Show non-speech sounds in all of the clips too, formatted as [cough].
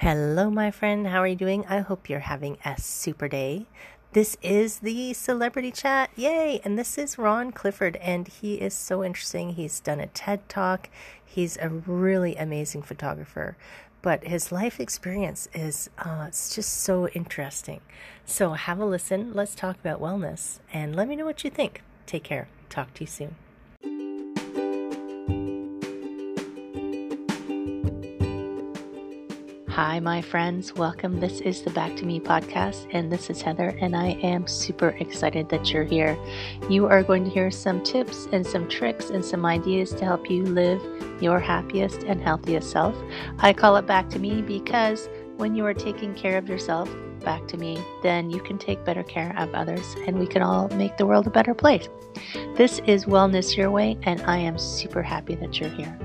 Hello, my friend. How are you doing? I hope you're having a super day. This is the Celebrity Chat. Yay! And this is Ron Clifford, and he is so interesting. He's done a TED Talk. He's a really amazing photographer, but his life experience is uh, it's just so interesting. So have a listen. Let's talk about wellness, and let me know what you think. Take care. Talk to you soon. Hi, my friends. Welcome. This is the Back to Me podcast, and this is Heather, and I am super excited that you're here. You are going to hear some tips and some tricks and some ideas to help you live your happiest and healthiest self. I call it Back to Me because when you are taking care of yourself, back to me, then you can take better care of others, and we can all make the world a better place. This is Wellness Your Way, and I am super happy that you're here.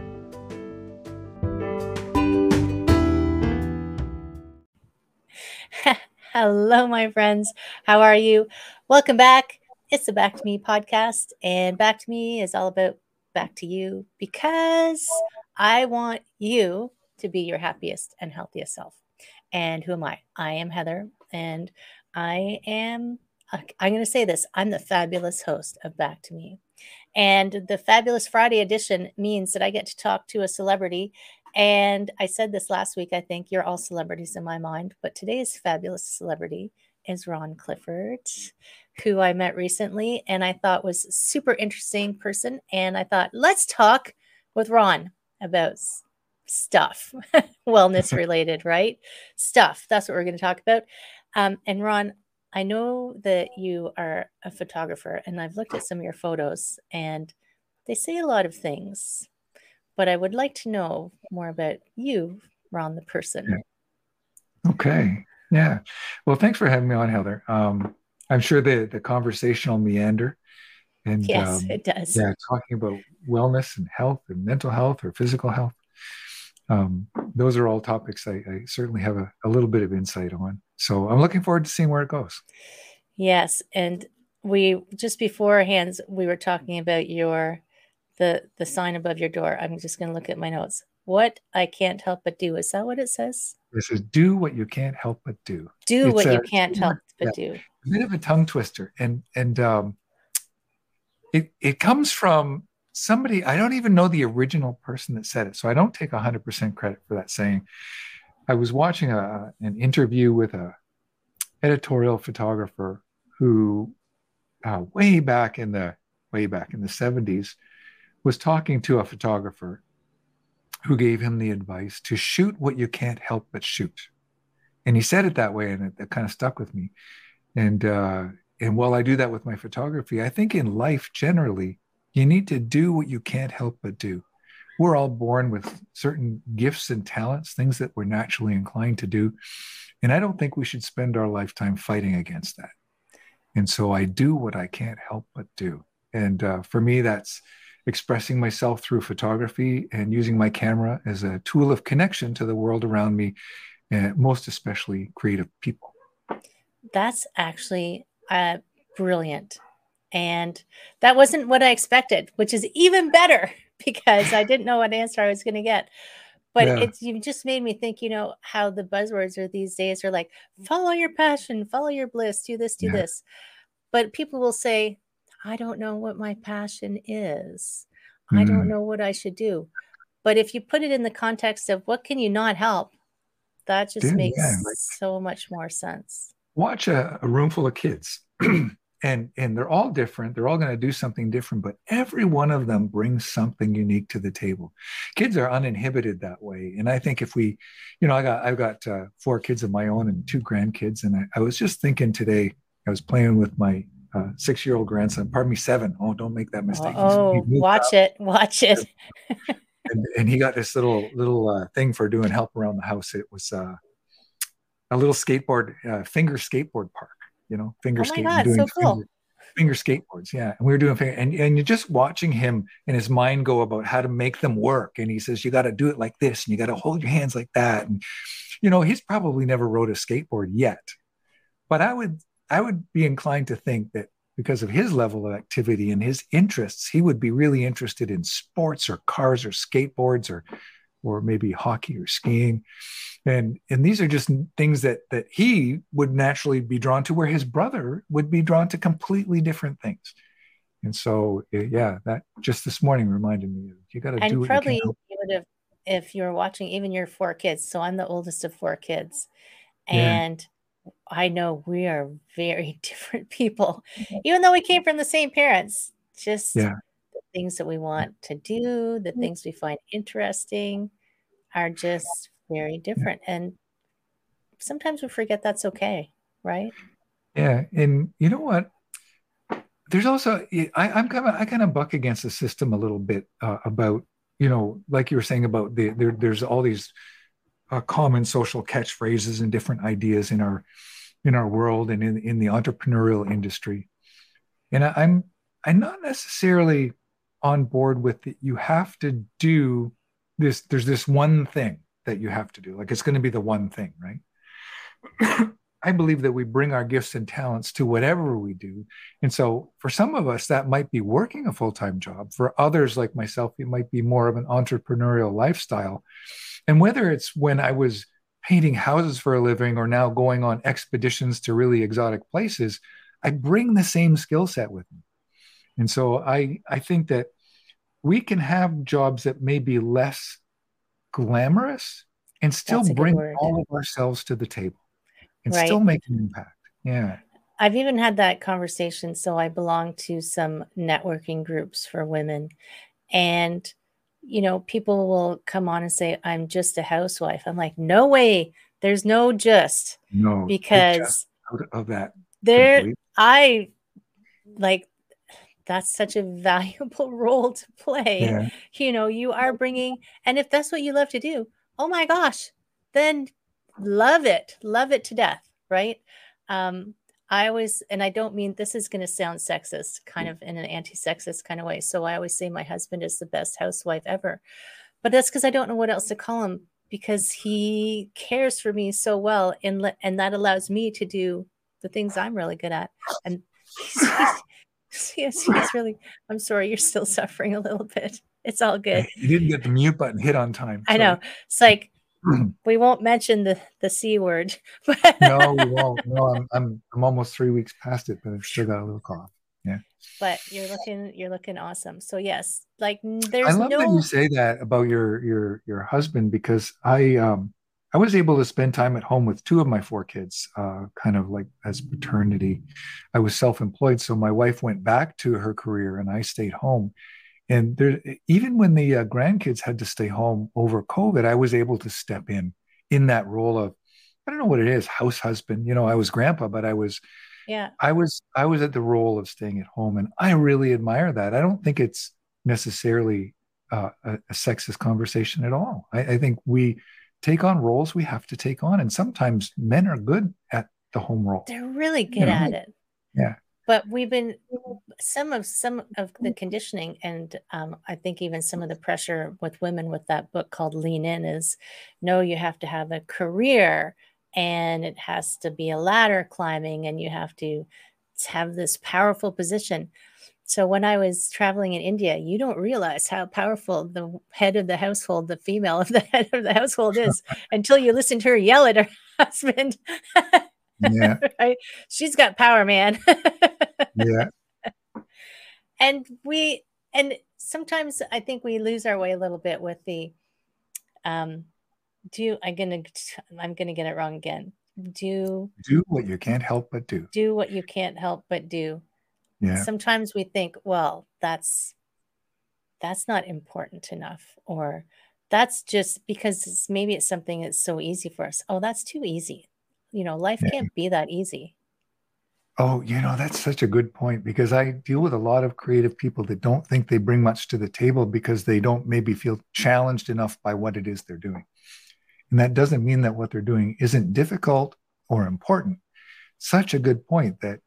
Hello, my friends. How are you? Welcome back. It's the Back to Me podcast, and Back to Me is all about back to you because I want you to be your happiest and healthiest self. And who am I? I am Heather, and I am, I'm going to say this I'm the fabulous host of Back to Me. And the Fabulous Friday edition means that I get to talk to a celebrity and I said this last week. I think you're all celebrities in my mind, but today's fabulous celebrity is Ron Clifford, who I met recently and I thought was a super interesting person. And I thought, let's talk with Ron about stuff, [laughs] wellness [laughs] related, right? Stuff. That's what we're going to talk about. Um, and Ron, I know that you are a photographer, and I've looked at some of your photos, and they say a lot of things but I would like to know more about you, Ron, the person. Yeah. Okay. Yeah. Well, thanks for having me on, Heather. Um, I'm sure the the conversation will meander. And yes, um, it does. Yeah, talking about wellness and health and mental health or physical health. Um, those are all topics I, I certainly have a, a little bit of insight on. So I'm looking forward to seeing where it goes. Yes. And we just beforehand we were talking about your the the sign above your door. I'm just going to look at my notes. What I can't help but do. Is that what it says? This is do what you can't help but do. Do it's what a, you can't help [laughs] but yeah, do. A bit of a tongue twister, and and um, it it comes from somebody I don't even know the original person that said it, so I don't take hundred percent credit for that saying. I was watching a, an interview with a editorial photographer who, uh, way back in the way back in the seventies, was talking to a photographer who gave him the advice to shoot what you can't help but shoot. And he said it that way, and it, it kind of stuck with me. And uh, and while I do that with my photography, I think in life generally, you need to do what you can't help but do. We're all born with certain gifts and talents, things that we're naturally inclined to do. And I don't think we should spend our lifetime fighting against that. And so I do what I can't help but do. And uh, for me, that's expressing myself through photography and using my camera as a tool of connection to the world around me, and most especially creative people. That's actually uh, brilliant. And that wasn't what I expected, which is even better [laughs] because I didn't know what answer I was going to get. But yeah. it's you just made me think, you know, how the buzzwords are these days are like follow your passion, follow your bliss, do this, do yeah. this. But people will say, I don't know what my passion is. Mm. I don't mm. know what I should do. But if you put it in the context of what can you not help, that just Dude, makes yeah, so much more sense. Watch a, a room full of kids. [clears throat] and and they're all different they're all going to do something different but every one of them brings something unique to the table kids are uninhibited that way and i think if we you know i got i've got uh, four kids of my own and two grandkids and I, I was just thinking today i was playing with my uh, six year old grandson, pardon me, seven. Oh, don't make that mistake. Oh, watch it, watch it. and, and, he got this little little uh, thing for doing help around the house. It was uh, a little skateboard, uh, finger skateboard park. You know, finger oh skating, God, doing so cool. finger, finger, skateboards. Yeah, and we were doing finger, and and you're just watching him and his mind go about how to make them work. And he says, you got to do it like this, and you got to hold your hands like that. And you know, he's probably never rode a skateboard yet, but I would I would be inclined to think that because of his level of activity and his interests, he would be really interested in sports or cars or skateboards or or maybe hockey or skiing. and and these are just things that that he would naturally be drawn to where his brother would be drawn to completely different things and so eh, yeah that just this morning reminded me you got to do and probably you, you, would have if you were watching even your four kids so i'm the oldest of four kids and yeah. I know we are very [laughs] different people even though we came from the same parents just yeah. the things that we want to do the things we find interesting are just very different. And sometimes we forget that's okay, right? Yeah. And you know what? There's also I, am kind of I kind of buck against the system a little bit uh, about you know like you were saying about the there, there's all these uh, common social catchphrases and different ideas in our in our world and in in the entrepreneurial industry, and I, I'm I'm not necessarily on board with it. You have to do this. There's this one thing that you have to do. Like it's going to be the one thing, right? [coughs] I believe that we bring our gifts and talents to whatever we do. And so for some of us, that might be working a full time job. For others, like myself, it might be more of an entrepreneurial lifestyle. And whether it's when I was painting houses for a living or now going on expeditions to really exotic places, I bring the same skill set with me. And so I, I think that we can have jobs that may be less glamorous and still bring all of ourselves to the table and right. still make an impact. Yeah. I've even had that conversation. So I belong to some networking groups for women. And, you know, people will come on and say, I'm just a housewife. I'm like, no way. There's no just. No. Because out of that. There. I like that's such a [laughs] valuable role to play. Yeah. You know, you are bringing, and if that's what you love to do, oh my gosh, then love it, love it to death, right? Um, I always, and I don't mean this is going to sound sexist, kind mm. of in an anti sexist kind of way. So I always say my husband is the best housewife ever. But that's because I don't know what else to call him because he cares for me so well. And, and that allows me to do the things I'm really good at. And he's, he's, yes, [laughs] he's really. I'm sorry, you're still [laughs] suffering a little bit. It's all good. You didn't get the mute button hit on time. I know. It's like [clears throat] we won't mention the the c word. [laughs] no, we won't. No, I'm, I'm I'm almost three weeks past it, but I've still got a little cough. Yeah. But you're looking you're looking awesome. So yes, like there's. I love no... that you say that about your your your husband because I um I was able to spend time at home with two of my four kids, uh, kind of like as paternity. I was self employed. So my wife went back to her career and I stayed home. And there, even when the uh, grandkids had to stay home over COVID, I was able to step in in that role of, I don't know what it is, house husband. You know, I was grandpa, but I was, yeah, I was, I was at the role of staying at home, and I really admire that. I don't think it's necessarily uh, a, a, sexist conversation at all. I, I think we take on roles we have to take on. And sometimes men are good at the home role. They're really good you know? at it. Yeah. But we've been some of some of the conditioning, and um, I think even some of the pressure with women with that book called Lean In is no, you have to have a career and it has to be a ladder climbing, and you have to have this powerful position. So when I was traveling in India, you don't realize how powerful the head of the household, the female of the [laughs] head of the household is [laughs] until you listen to her yell at her [laughs] husband. Yeah. [laughs] right? She's got power, man. [laughs] yeah. And we and sometimes I think we lose our way a little bit with the um do I'm gonna I'm gonna get it wrong again. Do do what you can't help but do. Do what you can't help but do yeah. sometimes we think well that's that's not important enough or that's just because it's, maybe it's something that's so easy for us oh that's too easy you know life yeah. can't be that easy oh you know that's such a good point because i deal with a lot of creative people that don't think they bring much to the table because they don't maybe feel challenged enough by what it is they're doing and that doesn't mean that what they're doing isn't difficult or important such a good point that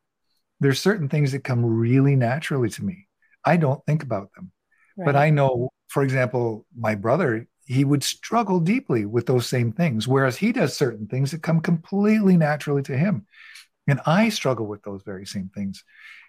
there's certain things that come really naturally to me. I don't think about them. Right. But I know, for example, my brother, he would struggle deeply with those same things, whereas he does certain things that come completely naturally to him. And I struggle with those very same things.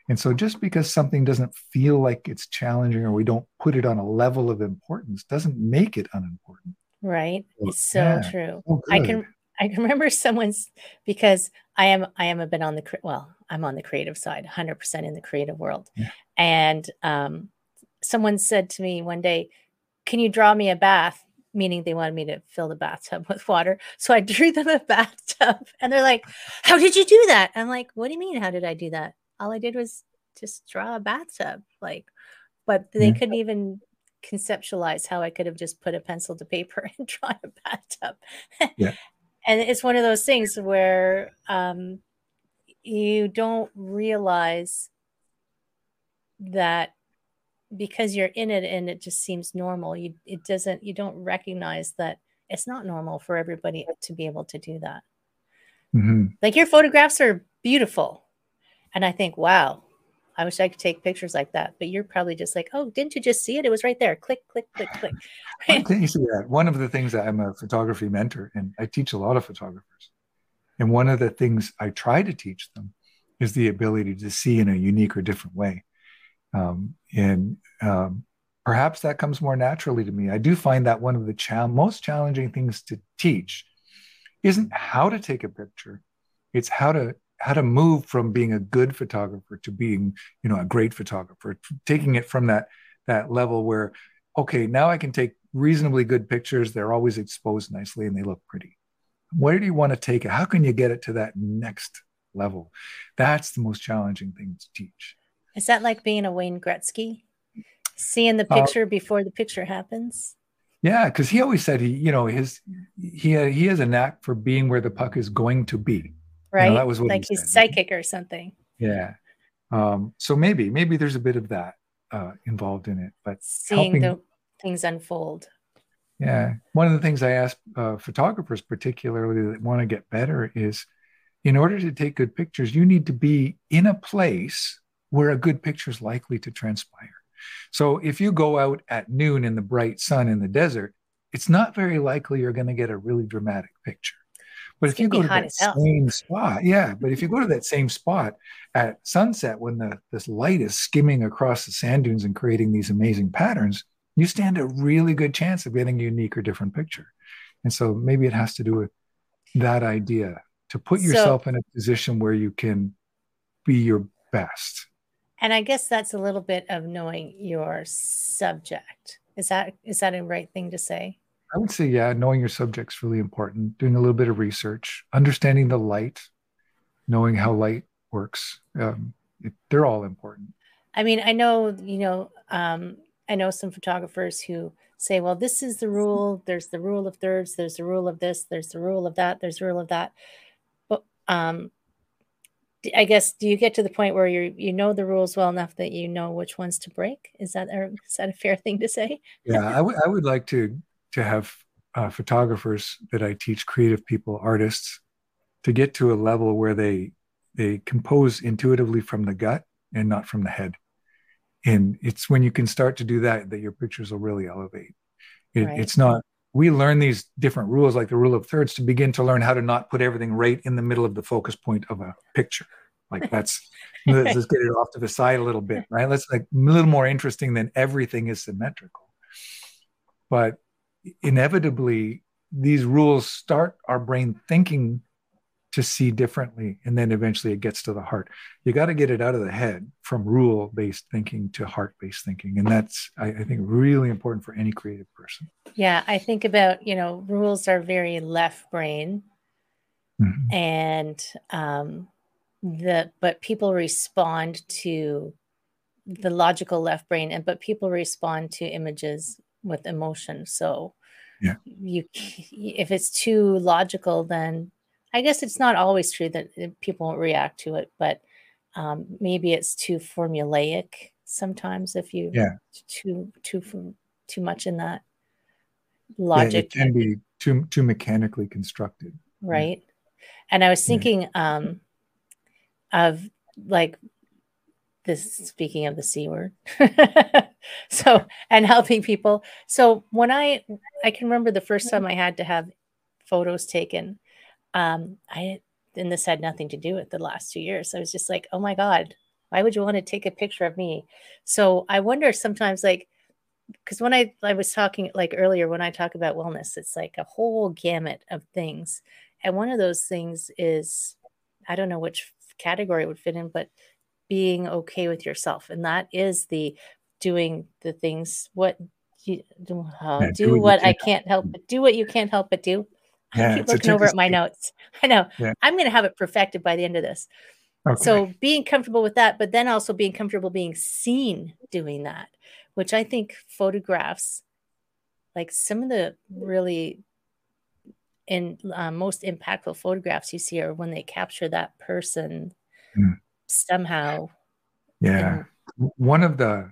And so just because something doesn't feel like it's challenging or we don't put it on a level of importance doesn't make it unimportant. Right. It's so yeah. true. Oh, I can I can [laughs] remember someone's because I am I am a bit on the well, I'm on the creative side, 100% in the creative world. Yeah. And um, someone said to me one day, "Can you draw me a bath?" Meaning they wanted me to fill the bathtub [laughs] with water. So I drew them a bathtub, [laughs] and they're like, "How did you do that?" I'm like, "What do you mean? How did I do that? All I did was just draw a bathtub." Like, but they couldn't even conceptualize how I could have just put a pencil to paper [laughs] and drawn a bathtub. Yeah. and it's one of those things where um, you don't realize that because you're in it and it just seems normal you it doesn't you don't recognize that it's not normal for everybody to be able to do that. Mm-hmm. like your photographs are beautiful. And i think wow i wish i could take pictures like that. But you're probably just like oh didn't you just see it? It was right there. Click click click click. [laughs] You see that? One of the things that i'm a photography mentor and i teach a lot of photographers and one of the things i try to teach them is the ability to see in a unique or different way um, and um, perhaps that comes more naturally to me. I do find that one of the cha- most challenging things to teach isn't how to take a picture; it's how to how to move from being a good photographer to being, you know, a great photographer. Taking it from that that level where, okay, now I can take reasonably good pictures. They're always exposed nicely and they look pretty. Where do you want to take it? How can you get it to that next level? That's the most challenging thing to teach. Is that like being a Wayne Gretzky? Seeing the uh, picture uh, before the picture happens? Yeah, because he always said he, you know, his he he has a knack for being where the puck is going to be. Right. You know, that was what like he he's said. psychic or something. Yeah. Um, so maybe maybe there's a bit of that uh, involved in it, but seeing helping, the things unfold. Yeah, one of the things I ask uh, photographers, particularly that want to get better, is in order to take good pictures, you need to be in a place where a good picture is likely to transpire. So if you go out at noon in the bright sun in the desert, it's not very likely you're going to get a really dramatic picture. But it's if you go to that same spot, yeah, but if you go to that [laughs] same spot at sunset when the this light is skimming across the sand dunes and creating these amazing patterns, you stand a really good chance of getting a unique or different picture. And so maybe it has to do with that idea to put yourself so, in a position where you can be your best and i guess that's a little bit of knowing your subject. Is that is that a right thing to say? I would say yeah knowing your subject's really important. Doing a little bit of research understanding the light knowing how light works um, it, they're all important. I mean i know you know um, i know some photographers who say well this is the rule. There's the rule of thirds. There's the rule of this. There's the rule of that. There's the rule of that. But um, I guess do you get to the point where you you know the rules well enough that you know which ones to break? Is that a, [laughs] is that a fair thing to say? yeah, I would I would like to to have uh, photographers that I teach, creative people, artists, to get to a level where they they compose intuitively from the gut and not from the head. And it's when you can start to do that that your pictures will really elevate. It, right. It's not we learn these different rules, like the rule of thirds, to begin to learn how to not put everything right in the middle of the focus point of a picture. Like that's [laughs] let's just get it off to the side a little bit, right? Let's like a little more interesting than everything is symmetrical. But inevitably, these rules start our brain thinking to see differently and then eventually it gets to the heart. You got to get it out of the head from rule based thinking to heart based thinking and that's I, I, think really important for any creative person. Yeah i think about you know rules are very left brain mm-hmm. and um the but people respond to the logical left brain and but people respond to images with emotion. So yeah. you if it's too logical then I guess it's not always true that uh, people won't react to it, but um, maybe it's too formulaic sometimes if you yeah. too too too much in that logic yeah, it can be too too mechanically constructed. Right. And i was thinking yeah. um of like this speaking of the c word [laughs] so and helping people. So when i i can remember the first time i had to have photos taken um, I and this had nothing to do with the last two years. I was just like, oh my God, why would you want to take a picture of me? So I wonder sometimes, like, because when I I was talking like earlier when I talk about wellness, it's like a whole gamut of things, and one of those things is I don't know which category would fit in, but being okay with yourself, and that is the doing the things what you uh, do what, I can't help but do what you can't help but do. Yeah, I keep looking over at my notes. [laughs] I know. Yeah. I'm going to have it perfected by the end of this. Okay. So being comfortable with that, but then also being comfortable being seen doing that, which I think photographs, like some of the really in uh, most impactful photographs you see are when they capture that person mm. somehow. Yeah. One of the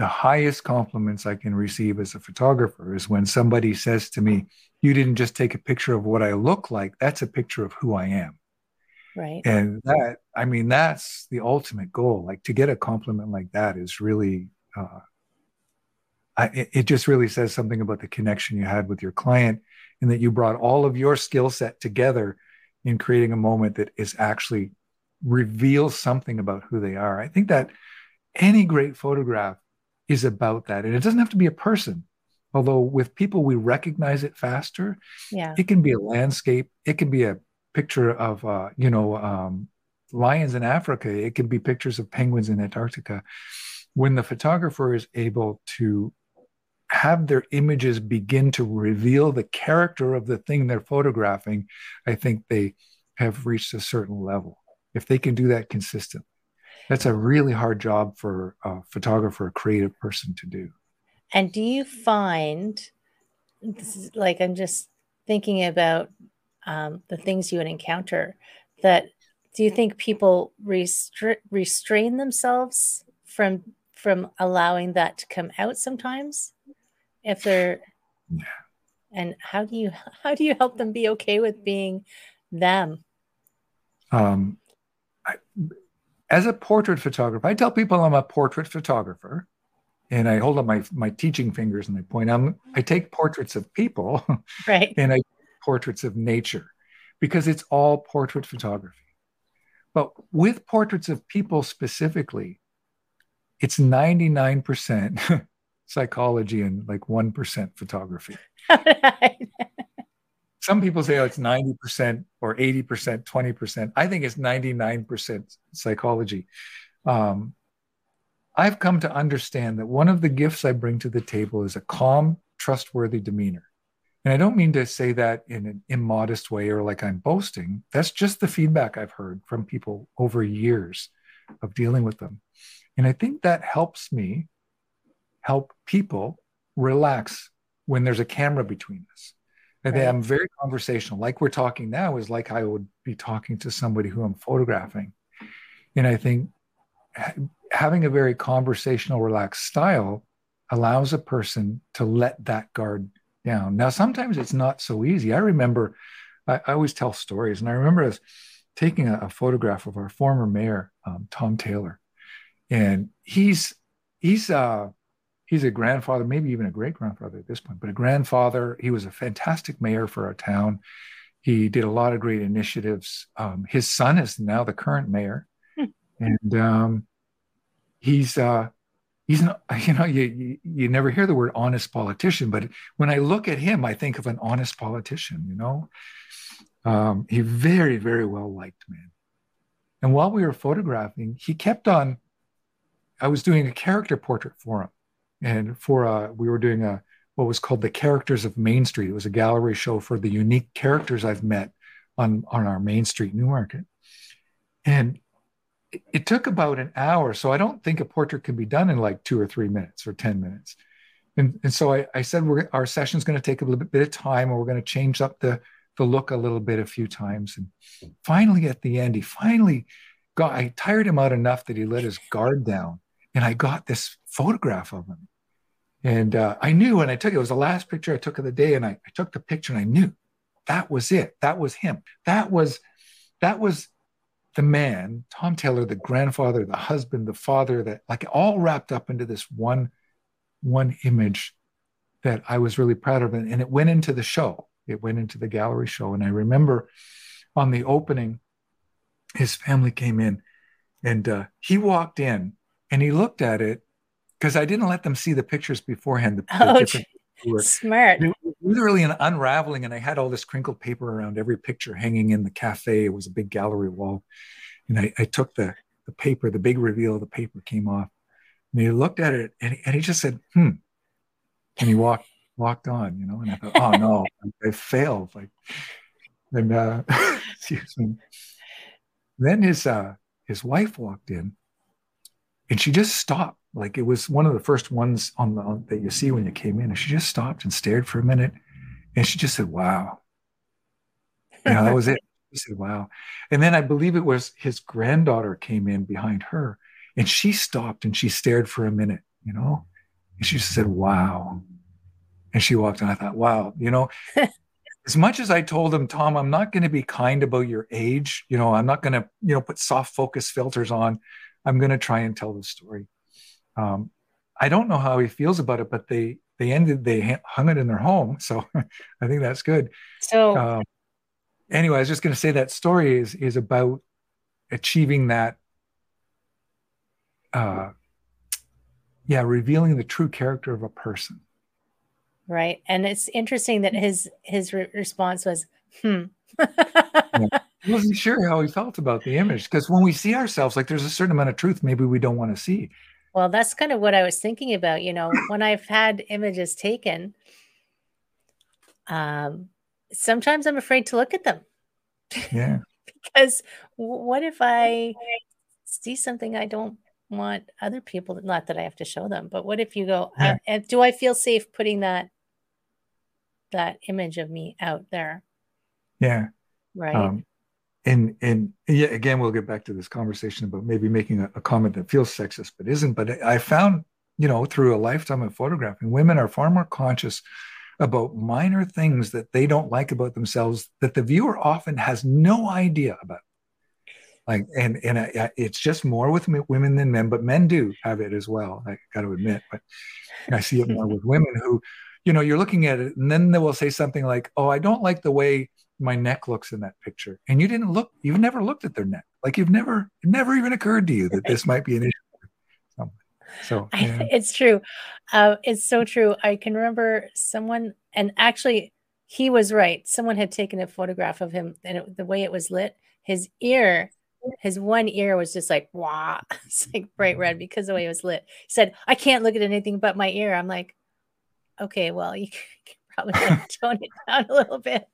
the highest compliments I can receive as a photographer is when somebody says to me, You didn't just take a picture of what I look like, that's a picture of who I am. Right. And that, I mean, that's the ultimate goal. Like to get a compliment like that is really, uh, I, it just really says something about the connection you had with your client and that you brought all of your skill set together in creating a moment that is actually reveals something about who they are. I think that any great photograph is about that. And it doesn't have to be a person, although with people, we recognize it faster. Yeah. It can be a landscape, it can be a picture of, uh, you know, um, lions in Africa, it can be pictures of penguins in Antarctica. When the photographer is able to have their images begin to reveal the character of the thing they're photographing, I think they have reached a certain level. If they can do that consistently that's a really hard job for a photographer, a creative person to do. And do you find this is like I'm just thinking about um, the things you would encounter that do you think people restra- restrain themselves from from allowing that to come out sometimes if they're yeah. and how do you [laughs] how do you help them be okay with being them um as a portrait photographer, I tell people I'm a portrait photographer, and I hold up my my teaching fingers and I point. I'm I take portraits of people, [laughs] right, and I portraits of nature, because it's all portrait photography. But with portraits of people specifically, it's 99% [laughs] psychology and like 1% photography. [laughs] some people say oh, it's 90% or 80%, 20%. I think it's 99% psychology. Um, I've come to understand that one of the gifts I bring to the table is a calm, trustworthy demeanor. And I don't mean to say that in an immodest way or like I'm boasting. That's just the feedback I've heard from people over years of dealing with them. And I think that helps me help people relax when there's a camera between us. And right. I'm very conversational. Like we're talking now is like I would be talking to somebody who I'm photographing. And I think having a very conversational, relaxed style allows a person to let that guard down. Now, sometimes it's not so easy. I remember, I, I always tell stories, and I remember us taking a, a photograph of our former mayor, um, Tom Taylor, and he's he's uh, he's a grandfather, maybe even a great grandfather at this point, but a grandfather. He was a fantastic mayor for our town. He did a lot of great initiatives. Um, his son is now the current mayor, hmm. and um, he's uh, he's not. [laughs] You know, you, you you never hear the word honest politician, but when I look at him, I think of an honest politician. You know, um, he very very well liked man. And while we were photographing, he kept on. I was doing a character portrait for him, and for uh, we were doing a what was called the characters of Main Street. It was a gallery show for the unique characters I've met on on our Main Street Newmarket, and it, it took about an hour. So I don't think a portrait can be done in like two or three minutes or ten minutes. And, and so I, I said our session's going to take a little bit, bit of time, and we're going to change up the the look a little bit a few times. And finally, at the end, he finally got. I tired him out enough that he let his guard down, and I got this photograph of him and uh, I knew when I took it, it was the last picture I took of the day. And I, I took the picture and I knew that was it. That was him. That was, that was the man, Tom Taylor, the grandfather, the husband, the father, that like all wrapped up into this one, one image that I was really proud of. And it went into the show. It went into the gallery show. And I remember on the opening, his family came in and uh, he walked in and he looked at it because I didn't let them see the pictures beforehand. The, the oh, smart. It was Literally an unraveling, and I had all this crinkled paper around every picture hanging in the cafe. It was a big gallery wall, and I, I took the the paper, the big reveal of the paper came off, and he looked at it, and he, and he just said, "Hmm," and he walked walked on, you know. And I thought, "Oh no, I failed!" Like, and uh, [laughs] excuse me. Then his uh, his wife walked in, and she just stopped. Like it was one of the first ones on the on, that you see when you came in and she just stopped and stared for a minute and she just said wow. Yeah that was it. [laughs] She said wow. And then i believe it was his granddaughter came in behind her and she stopped and she stared for a minute you know? And she said wow. And she walked and i thought wow you know? [laughs] As much as i told him tom i'm not going to be kind about your age you know i'm not going to you know put soft focus filters on i'm going to try and tell the story um, I don't know how he feels about it, but they they ended they hung it in their home, so [laughs] I think that's good. So um, anyway, I was just going to say that story is is about achieving that. Uh, yeah, revealing the true character of a person. Right, and it's interesting that his his re- response was, "Hmm." yeah. [laughs] Wasn't sure how he felt about the image because when we see ourselves, like there's a certain amount of truth maybe we don't want to see. Well, that's kind of what I was thinking about. You know, when I've had images taken, um, sometimes I'm afraid to look at them. Yeah. [laughs] because what if I see something I don't want other people, not that I have to show them, but what if you go, yeah. uh, do I feel safe putting that that image of me out there? Yeah. Right. Um, and and yeah, again, we'll get back to this conversation about maybe making a, a comment that feels sexist but isn't. But I found, you know, through a lifetime of photographing, women are far more conscious about minor things that they don't like about themselves that the viewer often has no idea about. Like, and and I, it's just more with women than men, but men do have it as well. I got to admit, but I see it more [laughs] with women who, you know, you're looking at it, and then they will say something like, "Oh, I don't like the way." My neck looks in that picture. And you didn't look you've never looked at their neck. Like you've never it never even occurred to you that this might be an issue. So [laughs] yeah. it's true. Uh, it's so true. I can remember someone and actually he was right. Someone had taken a photograph of him and it, the way it was lit his ear his one ear was just like wow [laughs] it's like bright red because the way it was lit. He said i can't look at anything but my ear. I'm like okay well you [laughs] probably like [laughs] tone it down a little bit.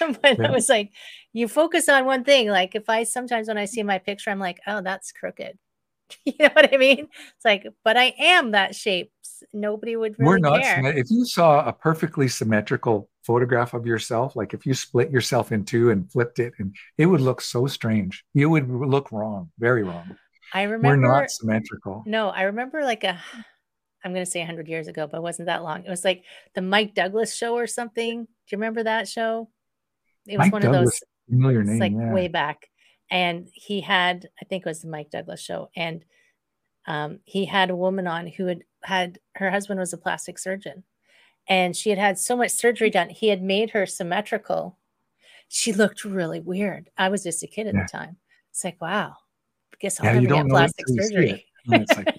[laughs] but yeah. I was like, you focus on one thing. Like if I sometimes when I see my picture, I'm like, oh, that's crooked. [laughs] you know what I mean? It's like, but I am that shape. Nobody would really We're not care. If you saw a perfectly symmetrical photograph of yourself, like if you split yourself in two and flipped it, and it would look so strange. You would look wrong, very wrong. I remember we're not symmetrical. No, I remember like a I'm going to say 100 years ago, but it wasn't that long. It was like the Mike Douglas show or something. Do you remember that show? It was Mike one Douglas, of those familiar name, like yeah. way back. And he had, I think it was the Mike Douglas show. And um, he had a woman on who had had her husband was a plastic surgeon and she had had so much surgery done. He had made her symmetrical. She looked really weird. I was just a kid at yeah. the time. It's like, wow, I guess I'll yeah, never get plastic surgery. It's like,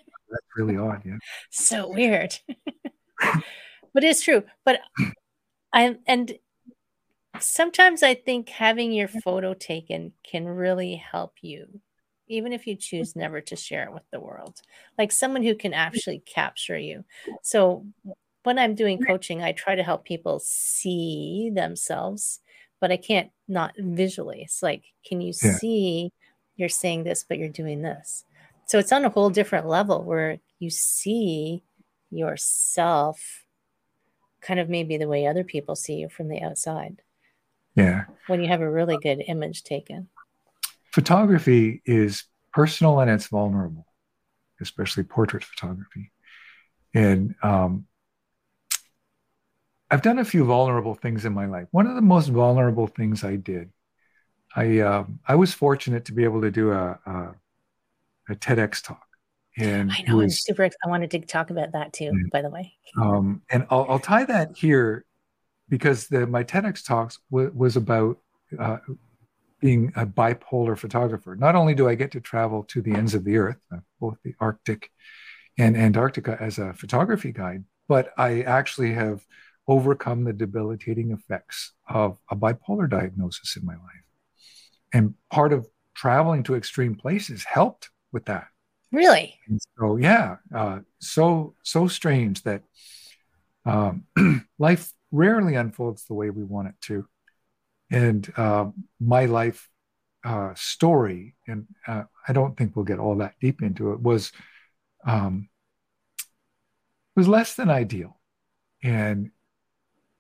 really odd. Yeah. So weird. [laughs] but it's true. But I and sometimes I think having your photo taken can really help you, even if you choose never to share it with the world. Like someone who can actually capture you. So when I'm doing coaching, I try to help people see themselves, but I can't not visually. It's like, can you yeah. see you're saying this, but you're doing this? So it's on a whole different level where you see yourself kind of maybe the way other people see you from the outside. Yeah. When you have a really good image taken. Photography is personal and it's vulnerable, especially portrait photography. And um, I've done a few vulnerable things in my life. One of the most vulnerable things I did, I um, I was fortunate to be able to do a, a a TEDx talk. And I know, was, I'm super. I wanted to talk about that too. Yeah. By the way, um, and I'll, I'll, tie that here because the, my TEDx talks w- was about uh, being a bipolar photographer. Not only do I get to travel to the ends of the earth, uh, both the Arctic and Antarctica as a photography guide, but I actually have overcome the debilitating effects of a bipolar diagnosis in my life. And part of traveling to extreme places helped with that. Really? And so yeah, uh, so so strange that um, [clears throat] life rarely unfolds the way we want it to, and uh, my life uh, story, and uh, I don't think we'll get all that deep into it, was um, was less than ideal, and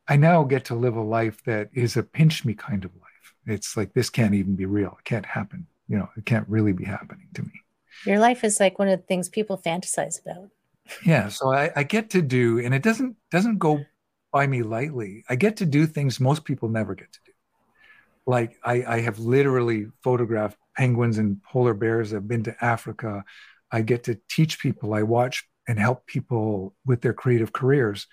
I now get to live a life that is a pinch me kind of life. It's like this can't even be real. It can't happen. You know, it can't really be happening to me. Your life is like one of the things people fantasize about. Yeah, so I, I get to do, and it doesn't doesn't go by me lightly. I get to do things most people never get to do. Like I, I have literally photographed penguins and polar bears. I've been to Africa. I get to teach people. I watch and help people with their creative careers.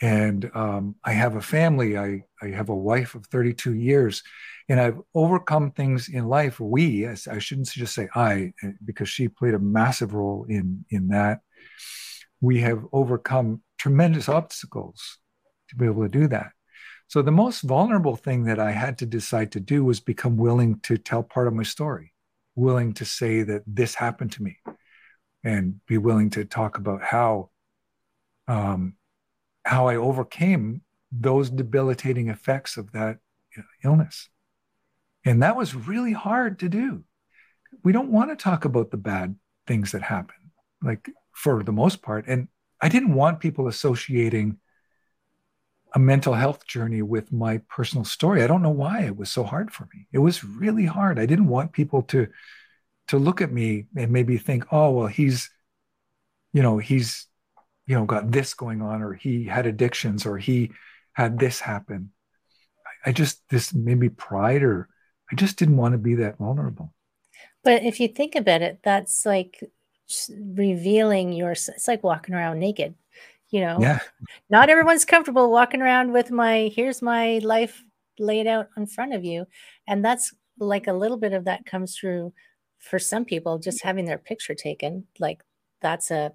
And um, I have a family. I, I have a wife of 32 years and I've overcome things in life. We, I shouldn't just say I, eh, because she played a massive role in in that. We have overcome tremendous obstacles to be able to do that. So the most vulnerable thing that I had to decide to do was become willing to tell part of my story, willing to say that this happened to me, and be willing to talk about how um, how I overcame those debilitating effects of that illness. And that was really hard to do. We don't want to talk about the bad things that happen, like for the most part. And I didn't want people associating a mental health journey with my personal story. I don't know why it was so hard for me. It was really hard. I didn't want people to to look at me and maybe think, "Oh, well, he's you know, he's you know, got this going on or he had addictions or he had this happen." I just this maybe pride or I just didn't want to be that vulnerable. But if you think about it, that's like revealing your, it's like walking around naked, you know? Yeah. Not everyone's comfortable walking around with my, here's my life laid out in front of you. And that's like a little bit of that comes through for some people, just having their picture taken. Like that's a,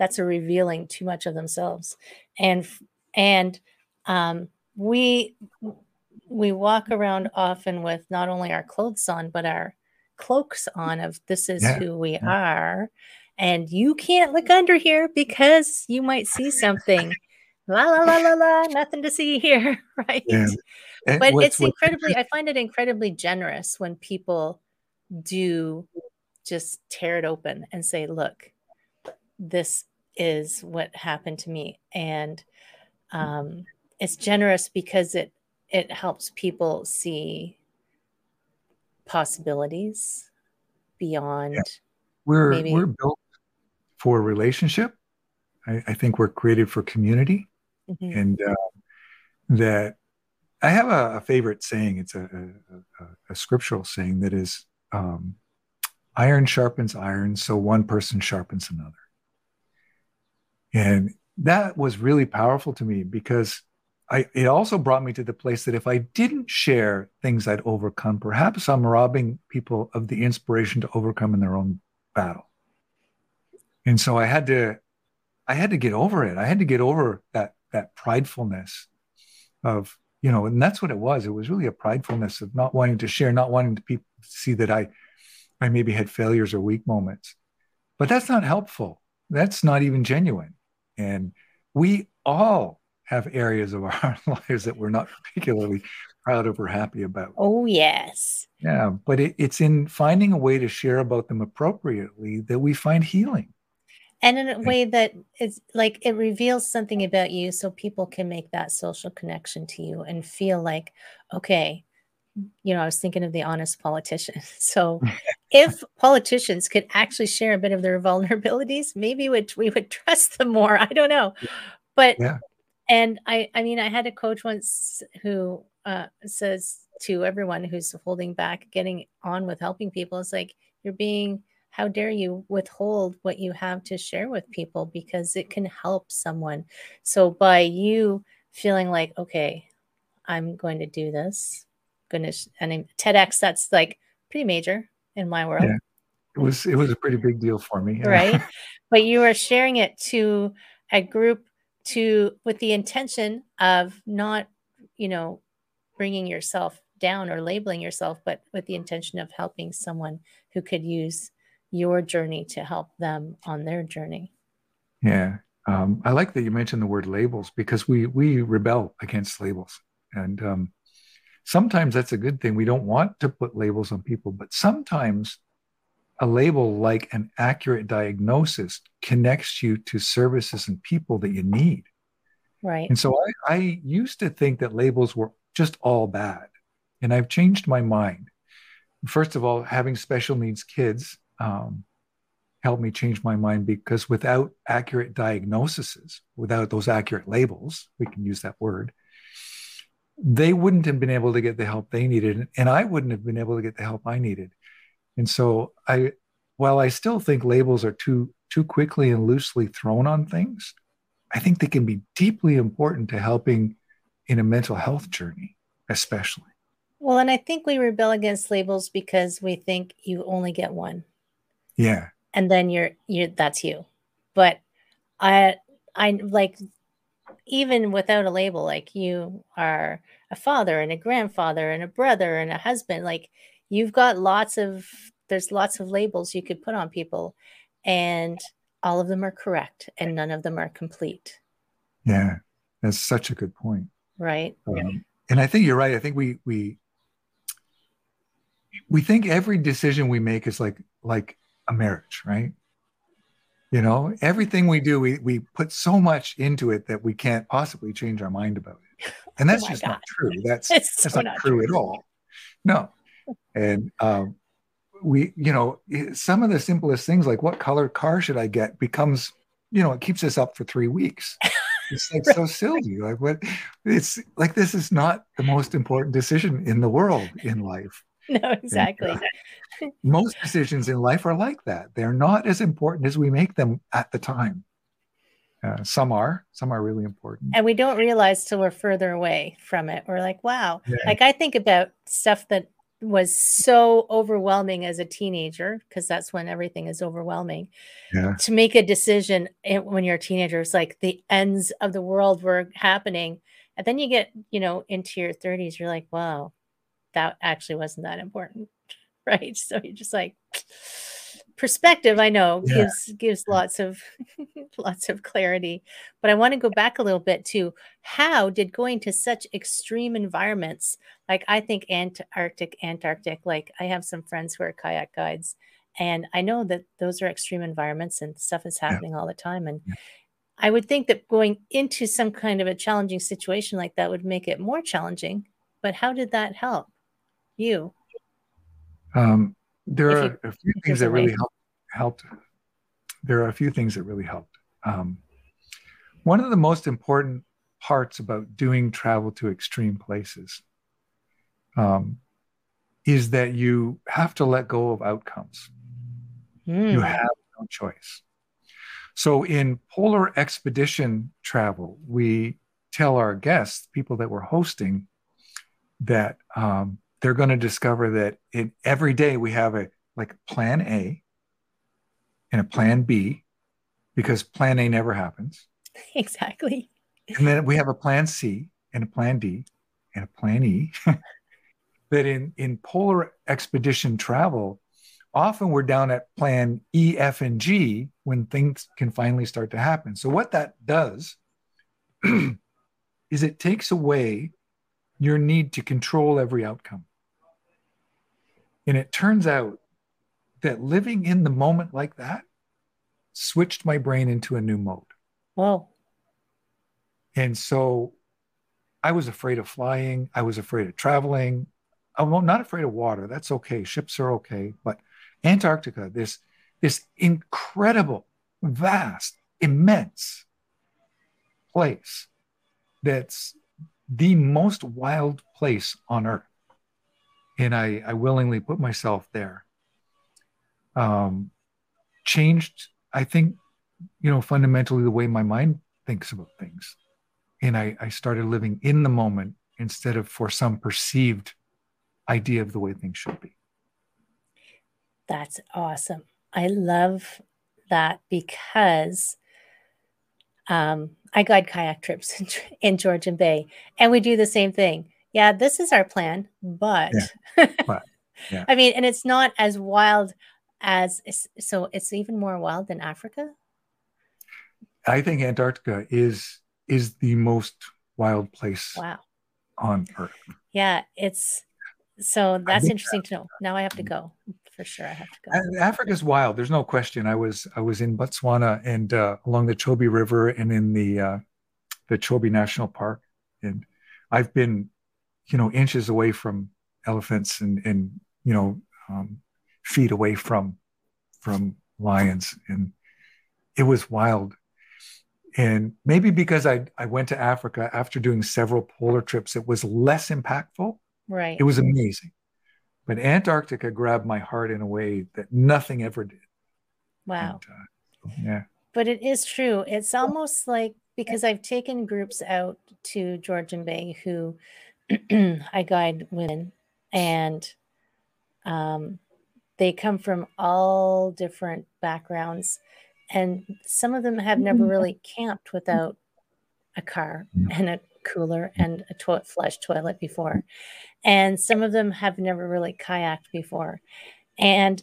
that's a revealing too much of themselves. And, and, um, we we walk around often with not only our clothes on, but our cloaks on of this is yeah. who we yeah. are. And you can't look under here because you might see something. la la la la la, nothing to see here, [laughs] right? Yeah. But what's, it's incredibly, I find it incredibly generous when people do just tear it open and say, look, this is what happened to me. And um, it's generous because it it helps people see possibilities beyond yeah. we're maybe... we're built for relationship I, I, think we're created for community mm-hmm. and uh, that i have a, a favorite saying it's a, a, a, scriptural saying that is um, iron sharpens iron so one person sharpens another and that was really powerful to me because I, it also brought me to the place that if I didn't share things I'd overcome, perhaps I'm robbing people of the inspiration to overcome in their own battle. And so I had to, I had to get over it. I had to get over that that pridefulness of, you know, and that's what it was. It was really a pridefulness of not wanting to share, not wanting to people to see that I, I maybe had failures or weak moments. But that's not helpful. That's not even genuine. And we all have areas of [laughs] our lives that we're not particularly proud of or happy about. Oh, yes. Yeah, but it, it's in finding a way to share about them appropriately that we find healing. And in a way that is like it reveals something about you so people can make that social connection to you and feel like, okay, you know, I was thinking of the honest politician. [laughs] So if politicians could actually share a bit of their vulnerabilities, maybe would, we would trust them more. I don't know. But yeah and I, I mean, I had a coach once who uh, says to everyone who's holding back, getting on with helping people, it's like you're being, how dare you withhold what you have to share with people because it can help someone. So by you feeling like, okay, I'm going to do this, goodness, and TEDx, that's like pretty major in my world. Yeah. it was it was a pretty big deal for me. Right. [laughs] but you were sharing it to a group to with the intention of not, you know, bringing yourself down or labeling yourself, but with the intention of helping someone who could use your journey to help them on their journey. Yeah. Um, I like that you mentioned the word labels because we we rebel against labels, and um, sometimes that's a good thing. We don't want to put labels on people, but sometimes a label like an accurate diagnosis connects you to services and people that you need. Right. And so I, I used to think that labels were just all bad, and I've changed my mind. First of all, having special needs kids um, helped me change my mind because without accurate diagnoses, without those accurate labels, we can use that word, they wouldn't have been able to get the help they needed. And I wouldn't have been able to get the help I needed. And so I, while I still think labels are too, too quickly and loosely thrown on things, I think they can be deeply important to helping in a mental health journey, especially. Well, and I think we rebel against labels because we think you only get one. Yeah and then you're you that's you but i i like even without a label like you are a father and a grandfather and a brother and a husband like you've got lots of there's lots of labels you could put on people and all of them are correct and none of them are complete. Yeah that's such a good point. Right? Um, and i think you're right i think we we we think every decision we make is like like a marriage, right? You know, everything we do, we, we put so much into it that we can't possibly change our mind about it. [laughs] And that's oh just God. not true. [laughs] That's, that's not, not true, true, at all. No. And um, we, you know, some of the simplest things like what color car should I get becomes, you know, it keeps us up for three weeks. It's [laughs] like so silly. Like what it's like this is not the most important decision in the world in life. [laughs] No, exactly. And, uh, [laughs] most decisions in life are like that. They're not as important as we make them at the time. Uh, some are, some are really important. And we don't realize till we're further away from it. We're like, wow. Yeah. Like I think about stuff that was so overwhelming as a teenager because that's when everything is overwhelming yeah. to make a decision when you're a teenager it's like the ends of the world were happening and then you get you know into your 30s you're like wow that actually wasn't that important [laughs] right so you're just like [sniffs] perspective i know yeah. gives gives lots of [laughs] lots of clarity but i want to go back a little bit to how did going to such extreme environments like i think antarctic antarctic like i have some friends who are kayak guides and i know that those are extreme environments and stuff is happening yeah. all the time and yeah. i would think that going into some kind of a challenging situation like that would make it more challenging but how did that help you um, there are a few things that really help, helped. There are a few things that really helped. Um, one of the most important parts about doing travel to extreme places um, is that you have to let go of outcomes. Mm. You have no choice. So, in polar expedition travel, we tell our guests, people that we're hosting, that um, they're going to discover that in every day we have a like plan A and a plan B because plan A never happens. [laughs] Exactly. And then we have a plan C and a plan D and a plan E. [laughs] that in, in polar expedition travel, often we're down at plan E, F, and G when things can finally start to happen. So, what that does [clears throat] is it takes away your need to control every outcome. And it turns out that living in the moment like that switched my brain into a new mode. Wow. And so I was afraid of flying. I was afraid of traveling. Uh, I'm not afraid of water. That's okay. Ships are okay. But Antarctica, this, this incredible, vast, immense place that's the most wild place on earth and I, I willingly put myself there. Um, changed, I think, you know, fundamentally the way my mind thinks about things. And I, I started living in the moment instead of for some perceived idea of the way things should be. That's awesome. I love that because um, I guide kayak trips in, [laughs] in Georgian Bay, and we do the same thing. Yeah, this is our plan, but, yeah. [laughs] but yeah. I mean, and it's not as wild as so. It's even more wild than Africa. I think Antarctica is is the most wild place. Wow. On Earth. Yeah, it's so that's interesting to know. Now I have to go for sure. I have to go. Africa's wild. There's no question. I was I was in Botswana and uh, along the Chobe River and in the uh, the Chobe National Park, and I've been, you know, inches away from elephants and and you know, um, feet away from from lions, and it was wild. And maybe because I I went to Africa after doing several polar trips, it was less impactful. Right. It was amazing. But Antarctica grabbed my heart in a way that nothing ever did. Wow. And, uh, yeah. But it is true. It's almost like because I've taken groups out to Georgian Bay who [clears throat] I guide women and um, they come from all different backgrounds and some of them have never mm-hmm. really camped without a car mm. and a cooler and a toilet flush toilet before and some of them have never really kayaked before and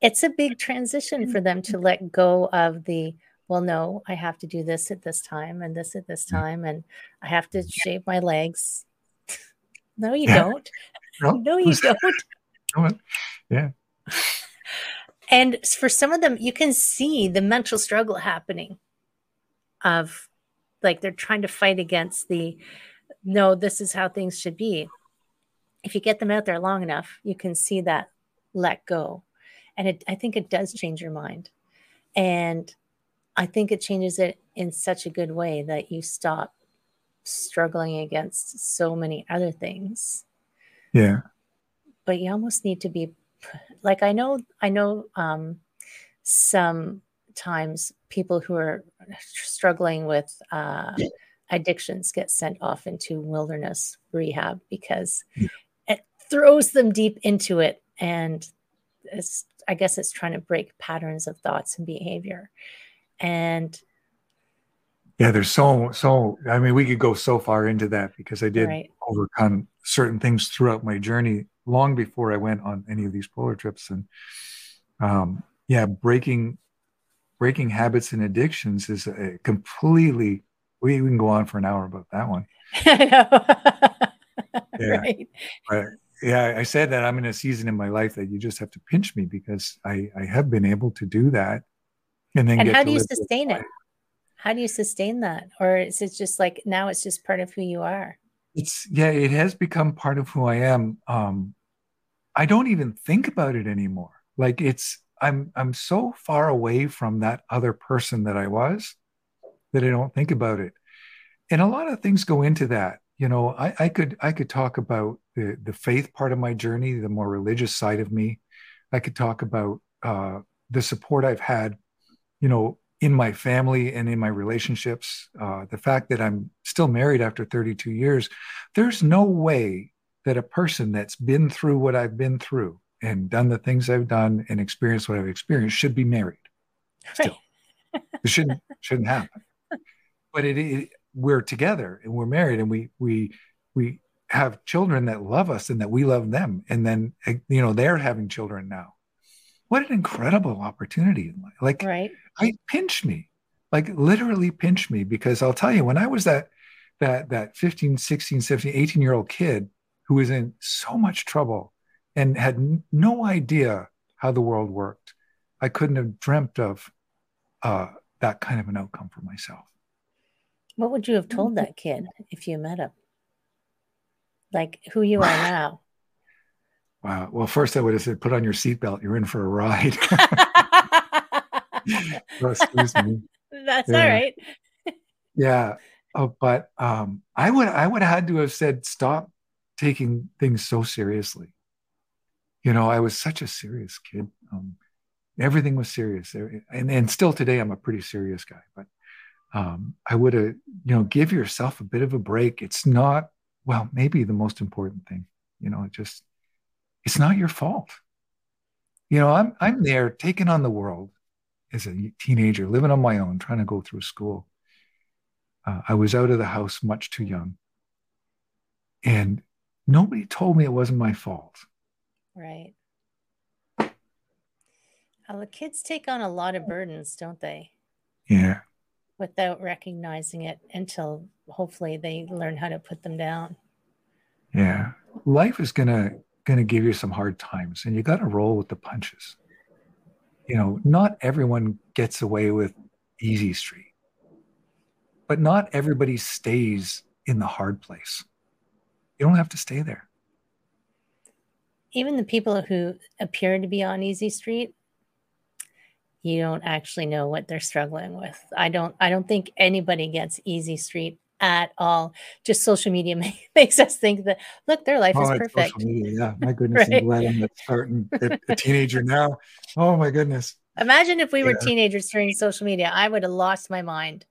it's a big transition for them to let go of the well no i have to do this at this time and this at this mm. time and i have to shave my legs. [laughs] [laughs] [laughs] No you don't. No, no you don't. Yeah. And for some of them you can see the mental struggle happening of like they're trying to fight against the no, this is how things should be. If you get them out there long enough, you can see that let go. And it, I think it does change your mind. And I think it changes it in such a good way that you stop struggling against so many other things. Yeah. But you almost need to be like I know I know um sometimes people who are struggling with uh addictions get sent off into wilderness rehab because yeah. it throws them deep into it and it's i guess it's trying to break patterns of thoughts and behavior and yeah there's so so i mean we could go so far into that because i did right. overcome certain things throughout my journey long before i went on any of these polar trips and um yeah breaking breaking habits and addictions is a completely we, we can go on for an hour about that one. [laughs] [laughs] yeah. Right. But yeah, I said that I'm in a season in my life that you just have to pinch me because I, I have been able to do that. And then and how do you sustain it? How do you sustain that? Or is it just like now it's just part of who you are? It's yeah, it has become part of who I am. Um, I don't even think about it anymore. Like it's I'm I'm so far away from that other person that I was that I don't think about it. And a lot of things go into that. You know, I, I could I could talk about the the faith part of my journey, the more religious side of me. I could talk about uh, the support I've had, you know, in my family and in my relationships. Uh, the fact that I'm still married after 32 years. There's no way that a person that's been through what I've been through and done the things I've done and experienced what I've experienced should be married. Still, right. it shouldn't shouldn't happen but it, it, we're together and we're married and we we we have children that love us and that we love them and then eh, you know they're having children now what an incredible opportunity. In life like right. I pinch me. Like literally pinch me because i'll tell you when i was that that that 15 16 17 18 year old kid who was in so much trouble and had n- no idea how the world worked i couldn't have dreamt of uh, that kind of an outcome for myself. What would you have told that kid if you met him? Like who you are [sighs] now? Wow. Well, first I would have said, put on your seatbelt. You're in for a ride. [laughs] oh, excuse me. [laughs] That's yeah. all right. yeah. Oh, but um, I would I would have had to have said, stop taking things so seriously. You know, I was such a serious kid. Um, everything was serious, and and still today I'm a pretty serious guy. But um, I would have, you know, give yourself a bit of a break. It's not, well, maybe the most important thing, you know, it just, it's not your fault. You know, I'm I'm there taking on the world as a teenager, living on my own, trying to go through school. Uh, I was out of the house much too young. And nobody told me it wasn't my fault. Right. Well, the kids take on a lot of burdens, don't they? Yeah. Without recognizing it until hopefully they learn how to put them down. Yeah. Life is gonna gonna give you some hard times and you gotta roll with the punches. You know, not everyone gets away with easy street, but not everybody stays in the hard place. You don't have to stay there. Even the people who appear to be on easy street, you don't actually know what they're struggling with. I don't I don't think anybody gets easy street at all. Just social media [laughs] makes us think that look, their life oh, is perfect. Media, yeah, [laughs] my goodness, right? I'm glad I'm starting a, teenager now. Oh my goodness. Imagine if we were teenagers during social media. I would have lost my mind.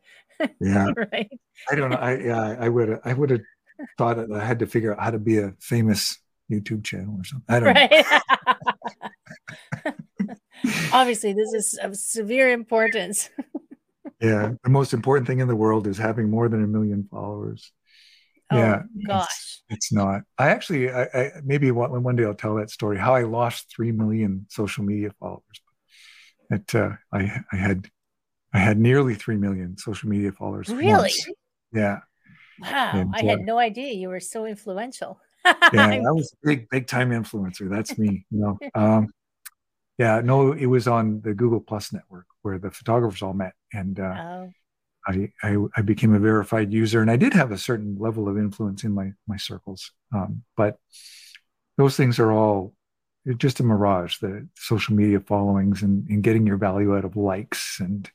Yeah. [laughs] right. I don't know. I yeah, I would I would have thought that I had to figure out how to be a famous YouTube channel or something. I don't right. know. Obviously, this is of severe importance. Yeah, the most important thing in the world is having more than a million followers. Oh, yeah, gosh, it's, it's, not. I actually, I, I maybe one, one day I'll tell that story. How I lost three million social media followers. That uh, I I had I had nearly three million social media followers. Really? Once. Yeah. Wow, and, I had uh, no idea you were so influential. [laughs] yeah, that was big, big time influencer. That's me. You know. [laughs] Um, yeah, no, it was on the Google Plus network where the photographers all met, and uh, oh. I, I, I became a verified user, and I did have a certain level of influence in my my circles. Um, but those things are all just a mirage. The social media followings and, and getting your value out of likes, and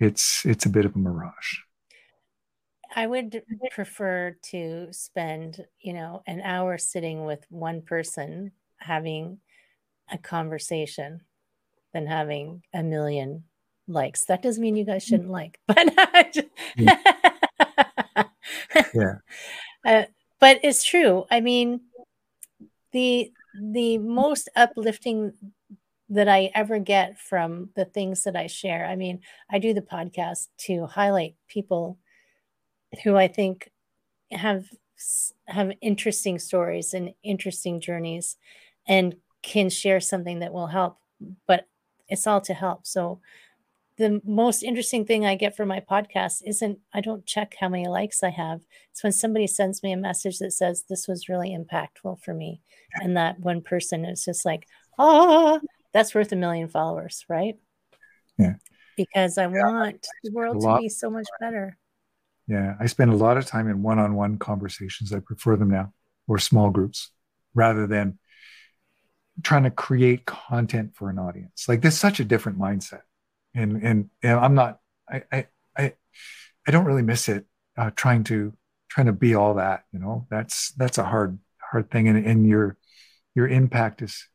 it's it's a bit of a mirage. I would prefer to spend, you know, an hour sitting with one person having a conversation than having a million likes. That doesn't mean you guys mm. shouldn't like, [laughs] but [laughs] yeah. Uh, but it's true. I mean, the the most uplifting that I ever get from the things that I share. I mean, I do the podcast to highlight people who I think have have interesting stories and interesting journeys and can share something that will help but it's all to help so the most interesting thing i get from my podcast isn't i don't check how many likes i have it's when somebody sends me a message that says this was really impactful for me and that one person is just like oh that's worth a million followers right yeah because i yeah. want the world to be so much better yeah, I spend a lot of time in one-on-one conversations. I prefer them now, or small groups, rather than trying to create content for an audience. Like this, such a different mindset, and and, and I'm not. I I I, don't really miss it. Uh, trying to trying to be all that. You know, that's that's a hard hard thing, and and your your impact is,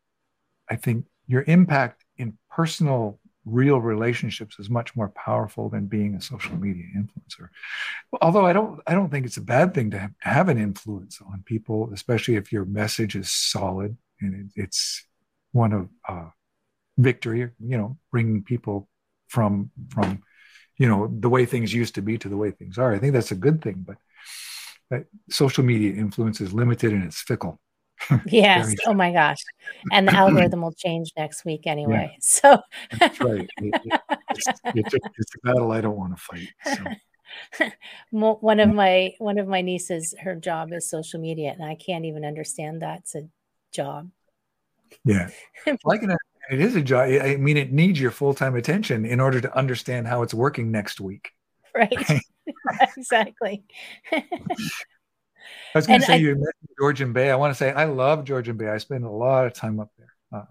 I think, your impact in personal real relationships is much more powerful than being a social media influencer although i don't i don't think it's a bad thing to have, have an influence on people especially if your message is solid and it, it's one of uh, victory you know bringing people from from you know the way things used to be to the way things are i think that's a good thing but social media influence is limited and it's fickle [laughs] yes. oh my gosh. And the [clears throat] algorithm will change next week anyway. Yeah. [laughs] So that's right. It, it, it's, it's, a, it's, a, battle I don't want to fight. So. [laughs] one of my one of my nieces, her job is social media, and I can't even understand that's a job. Yeah, like it is a job. I mean, it needs your full time attention in order to understand how it's working next week. Right. [laughs] exactly. I was going to say I, you mentioned Georgian Bay. I want to say I love Georgian Bay. I spend a lot of time up there. Uh,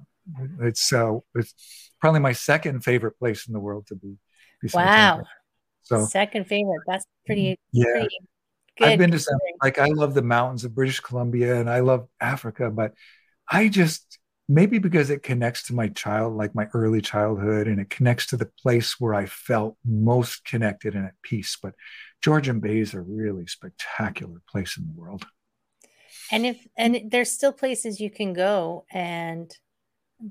it's uh, it's probably my second favorite place in the world to be. Wow. So second favorite. That's pretty. Yeah. Pretty I've been to some, like I love the mountains of British Columbia and I love Africa, but I just maybe because it connects to my child, like my early childhood, and it connects to the place where I felt most connected and at peace. But Georgian Bay is a really spectacular place in the world. And if and there's still places you can go and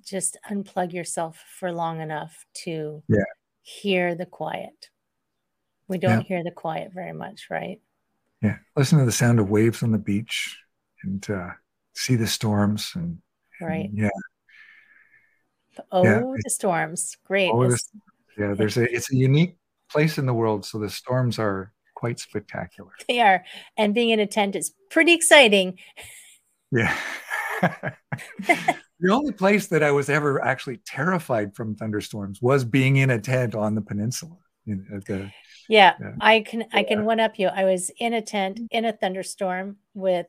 just unplug yourself for long enough to Yeah. hear the quiet. We don't Yeah. hear the quiet very much, right? Yeah. Listen to the sound of waves on the beach and uh, see the storms and, Right. yeah. Oh, Yeah. the storms. Great. Oh, the It's- Yeah. There's a it's a unique place in the world. So the storms are quite spectacular. They are. And being in a tent is pretty exciting. Yeah. [laughs] the only place that I was ever actually terrified from thunderstorms was being in a tent on the peninsula. At the, Yeah, Yeah. I can I can one up you. I was in a tent in a thunderstorm with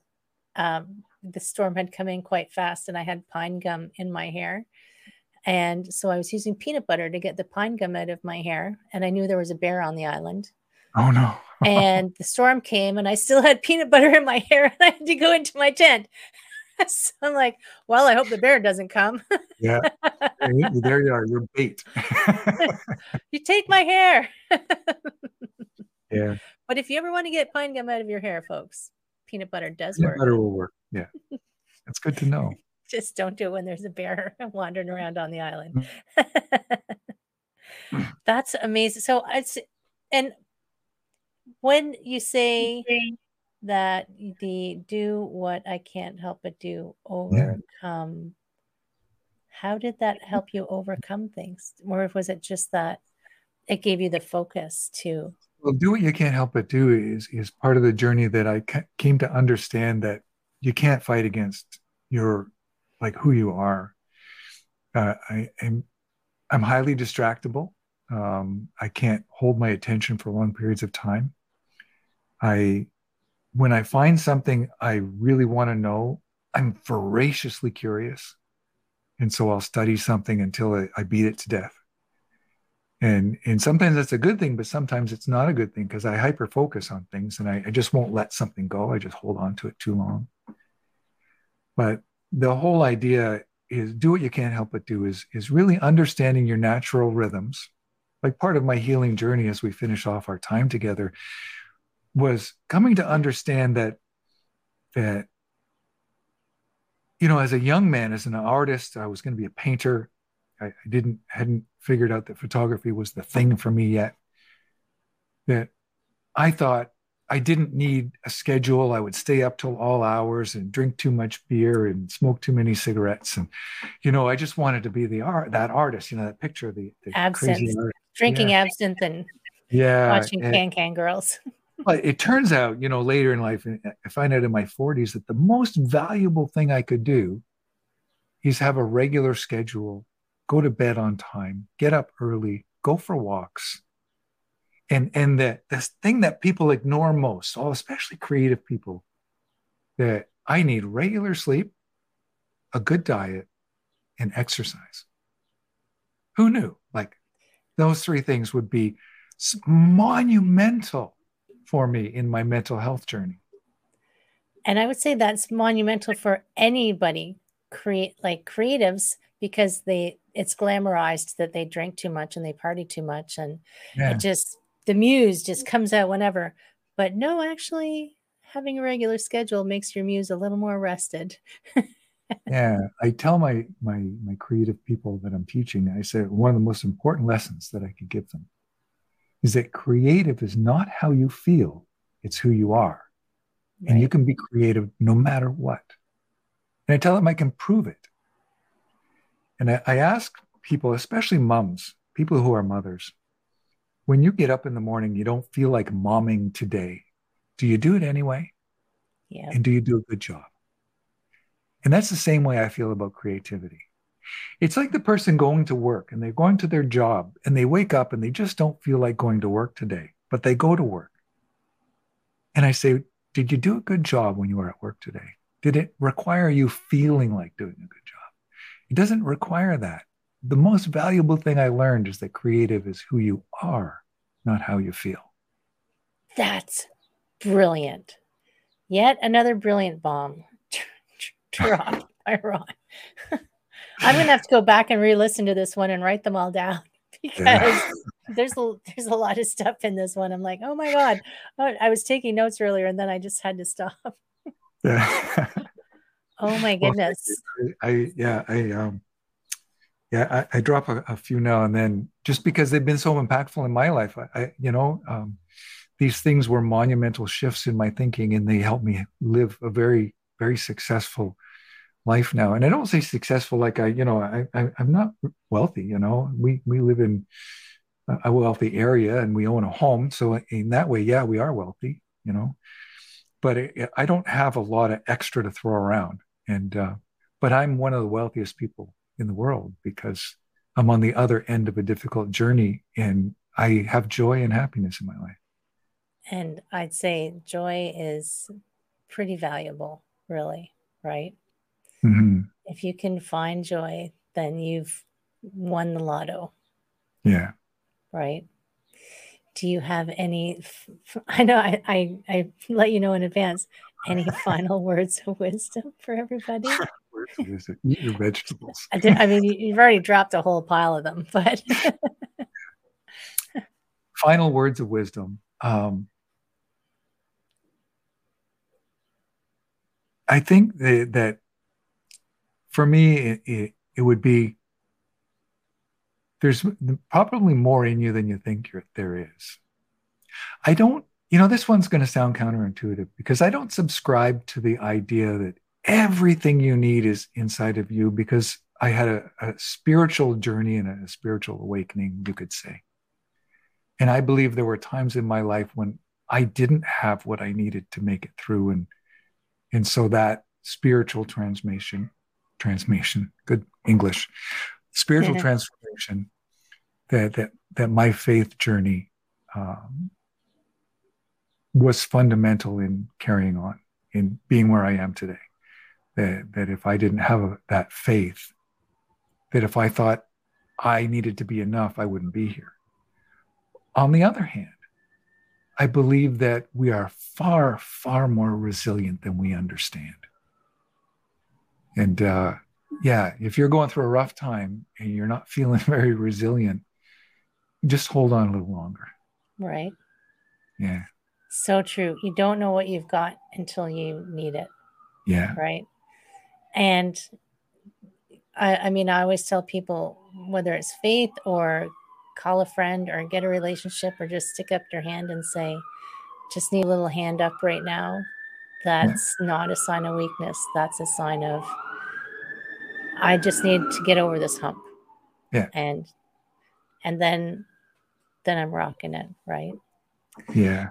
um the storm had come in quite fast and I had pine gum in my hair. And so I was using peanut butter to get the pine gum out of my hair and I knew there was a bear on the island. oh no. And the storm came and I still had peanut butter in my hair and I had to go into my tent. [laughs] so I'm like, well, I hope the bear doesn't come. yeah. [laughs] There you are. You're bait. [laughs] you take my hair. yeah. But if you ever want to get pine gum out of your hair, folks, peanut butter does Peanut work. butter will work. Yeah. [laughs] That's good to know. Just don't do it when there's a bear [laughs] wandering around on the island. Mm. [laughs] That's amazing. So it's and when you say that the do what I can't help but do overcome, how did that help you overcome things? Or was it just that it gave you the focus to Well, do what you can't help but do is is part of the journey that I ca- came to understand that you can't fight against your like who you are. Uh, I am I'm highly distractible. Um, I can't hold my attention for long periods of time. I when I find something I really want to know, I'm voraciously curious, and so I'll study something until I, I beat it to death and and sometimes that's a good thing but sometimes it's not a good thing because i hyper focus on things and I, I just won't let something go. I just hold on to it too long. But the whole idea is do what you can't help but do is is really understanding your natural rhythms. Like part of my healing journey as we finish off our time together was coming to understand that that you know as a young man as an artist i was going to be a painter I, I didn't hadn't figured out that photography was the thing for me yet. That I thought I didn't need a schedule. I would stay up till all hours and drink too much beer and smoke too many cigarettes. And you know, I just wanted to be the art that artist. You know, that picture of the, the absinthe, drinking Yeah. absinthe and Yeah, watching and- Can Can Girls. [laughs] but it turns out, you know, later in life, eh, I find out in my 40s that the most valuable thing I could do is have a regular schedule, go to bed on time, get up early, go for walks. And and that this thing that people ignore most, all especially creative people, that I need regular sleep, a good diet, and exercise. Who knew? Like those three things would be monumental for me in my mental health journey. And I would say that's monumental for anybody create like creatives because they it's glamorized that they drink too much and they party too much and Yeah. it just the muse just comes out whenever. But no, actually having a regular schedule makes your muse a little more rested. [laughs] yeah. I tell my my my creative people that I'm teaching, I say one of the most important lessons that I could give them is that creative is not how you feel, it's who you are. And you can be creative no matter what. And I tell them I can prove it. And I, I ask people, especially moms, people who are mothers, when you get up in the morning, you don't feel like momming today. Do you do it anyway? Yeah. And do you do a good job? And that's the same way I feel about creativity. It's like the person going to work and they're going to their job and they wake up and they just don't feel like going to work today, but they go to work. And I say, Did you do a good job when you were at work today? Did it require you feeling like doing a good job? It doesn't require that. The most valuable thing I learned is that creative is who you are, not how you feel. That's brilliant. Yet another brilliant bomb [laughs] dropped [laughs] by Ron. [laughs] I'm gonna have to go back and re-listen to this one and write them all down because Yeah. there's a there's a lot of stuff in this one. I'm like, oh my god, Oh, I was taking notes earlier and then I just had to stop. Yeah. Oh my Well, goodness. I yeah, I um yeah, I, I drop a, a, few now and then just because they've been so impactful in my life. I, I you know, um, these things were monumental shifts in my thinking, and they helped me live a very, very successful life now. And I don't say successful like I, you know, I, I am not wealthy. You know, we we live in a wealthy area and we own a home, so in that way, yeah, we are wealthy. You know, but it, I don't have a lot of extra to throw around, and uh, but I'm one of the wealthiest people in the world because I'm on the other end of a difficult journey and I have joy and happiness in my life. And I'd say joy is pretty valuable, really, right? Mm-hmm. If you can find joy, then you've won the lotto. Yeah. Right. Do you have any? [laughs] I know I, I, I let you know in advance. Any [laughs] final words of wisdom for everybody? Eat your vegetables. I, did, I mean, you've already dropped a whole pile of them, but. [laughs] Final words of wisdom. Um, I think that, that for me, it, it, it, would be there's probably more in you than you think there is. I don't, you know, this one's going to sound counterintuitive because I don't subscribe to the idea that everything you need is inside of you because I had a, a spiritual journey and a spiritual awakening, you could say. And I believe there were times in my life when I didn't have what I needed to make it through. And, and so that spiritual transformation, transmission, good English, spiritual yeah. [laughs] transformation that, that, that my faith journey um, was fundamental in carrying on, in being where I am today that, that if I didn't have that faith, that if I thought I needed to be enough, I wouldn't be here. On the other hand, I believe that we are far, far more resilient than we understand. And uh, yeah, if you're going through a rough time and you're not feeling [laughs] very resilient, just hold on a little longer. Right. Yeah. So true. You don't know what you've got until you need it. Yeah. Right. And I, I mean, I always tell people whether it's faith or call a friend or get a relationship or just stick up your hand and say, just need a little hand up right now. That's yeah. not a sign of weakness. That's a sign of, I just need to get over this hump. Yeah. And, and then, then I'm rocking it. Right. Yeah.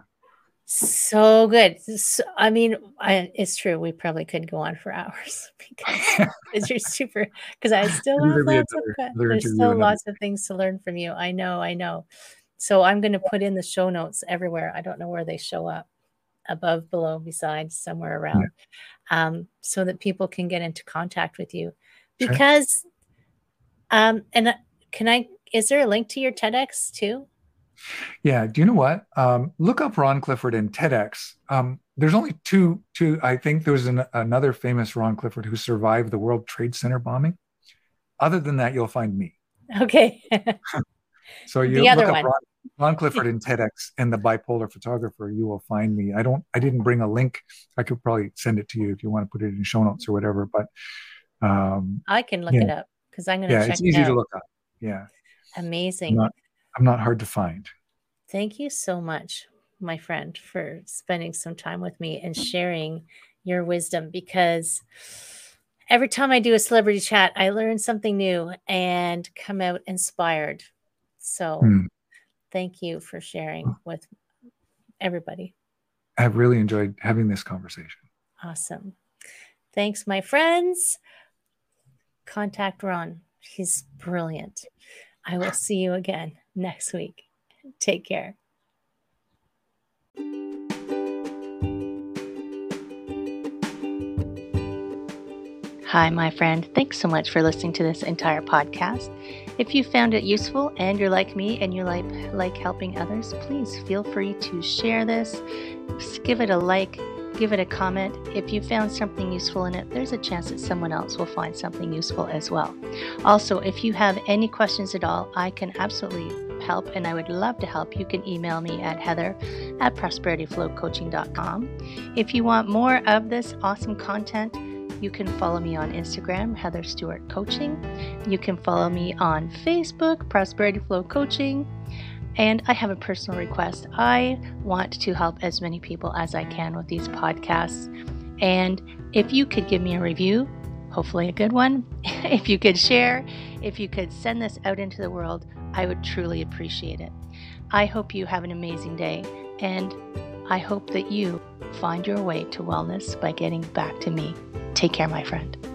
So good. So, I mean, I, it's true. We probably could go on for hours [laughs] because you're super. Because I still have lots of. There's still lots of things to learn from you. I know. I know. So I'm going to put in the show notes everywhere. I don't know where they show up, above, below, beside, somewhere around, yeah. um, so that people can get into contact with you. Because, sure. um, and uh, can I? Is there a link to your TEDx too? Yeah. Do you know what? Um, look up Ron Clifford and TEDx. Um, there's only two, two. I think there's an, another famous Ron Clifford who survived the World Trade Center bombing. Other than that, you'll find me. Okay. [laughs] so you look up Ron, Ron, Clifford and TEDx and the bipolar photographer. You will find me. I don't. I didn't bring a link. I could probably send it to you if you want to put it in show notes or whatever. But um, I can look yeah. it up because I'm going to. Yeah, it's easy it to look up. Yeah. Amazing. Not, I'm not hard to find. Thank you so much, my friend, for spending some time with me and sharing your wisdom because every time I do a celebrity chat, I learn something new and come out inspired. So hmm. thank you for sharing with everybody. I've really enjoyed having this conversation. Awesome. Thanks, my friends. Contact Ron. He's brilliant. I will see you again next week. Take care. Hi, my friend. Thanks so much for listening to this entire podcast. If you found it useful and you're like me and you like like helping others, please feel free to share this. Give it a like, give it a comment. If you found something useful in it, there's a chance that someone else will find something useful as well. Also, if you have any questions at all, I can absolutely help and I would love to help, you can email me at heather at prosperityflowcoaching.com. If you want more of this awesome content, You can follow me on Instagram, Heather Stewart Coaching. You can follow me on Facebook, Prosperity Flow Coaching. And I have a personal request. I want to help as many people as I can with these podcasts. And if you could give me a review, hopefully a good one, [laughs] if you could share, if you could send this out into the world, I would truly appreciate it. I hope you have an amazing day, and I hope that you find your way to wellness by getting back to me. Take care, my friend.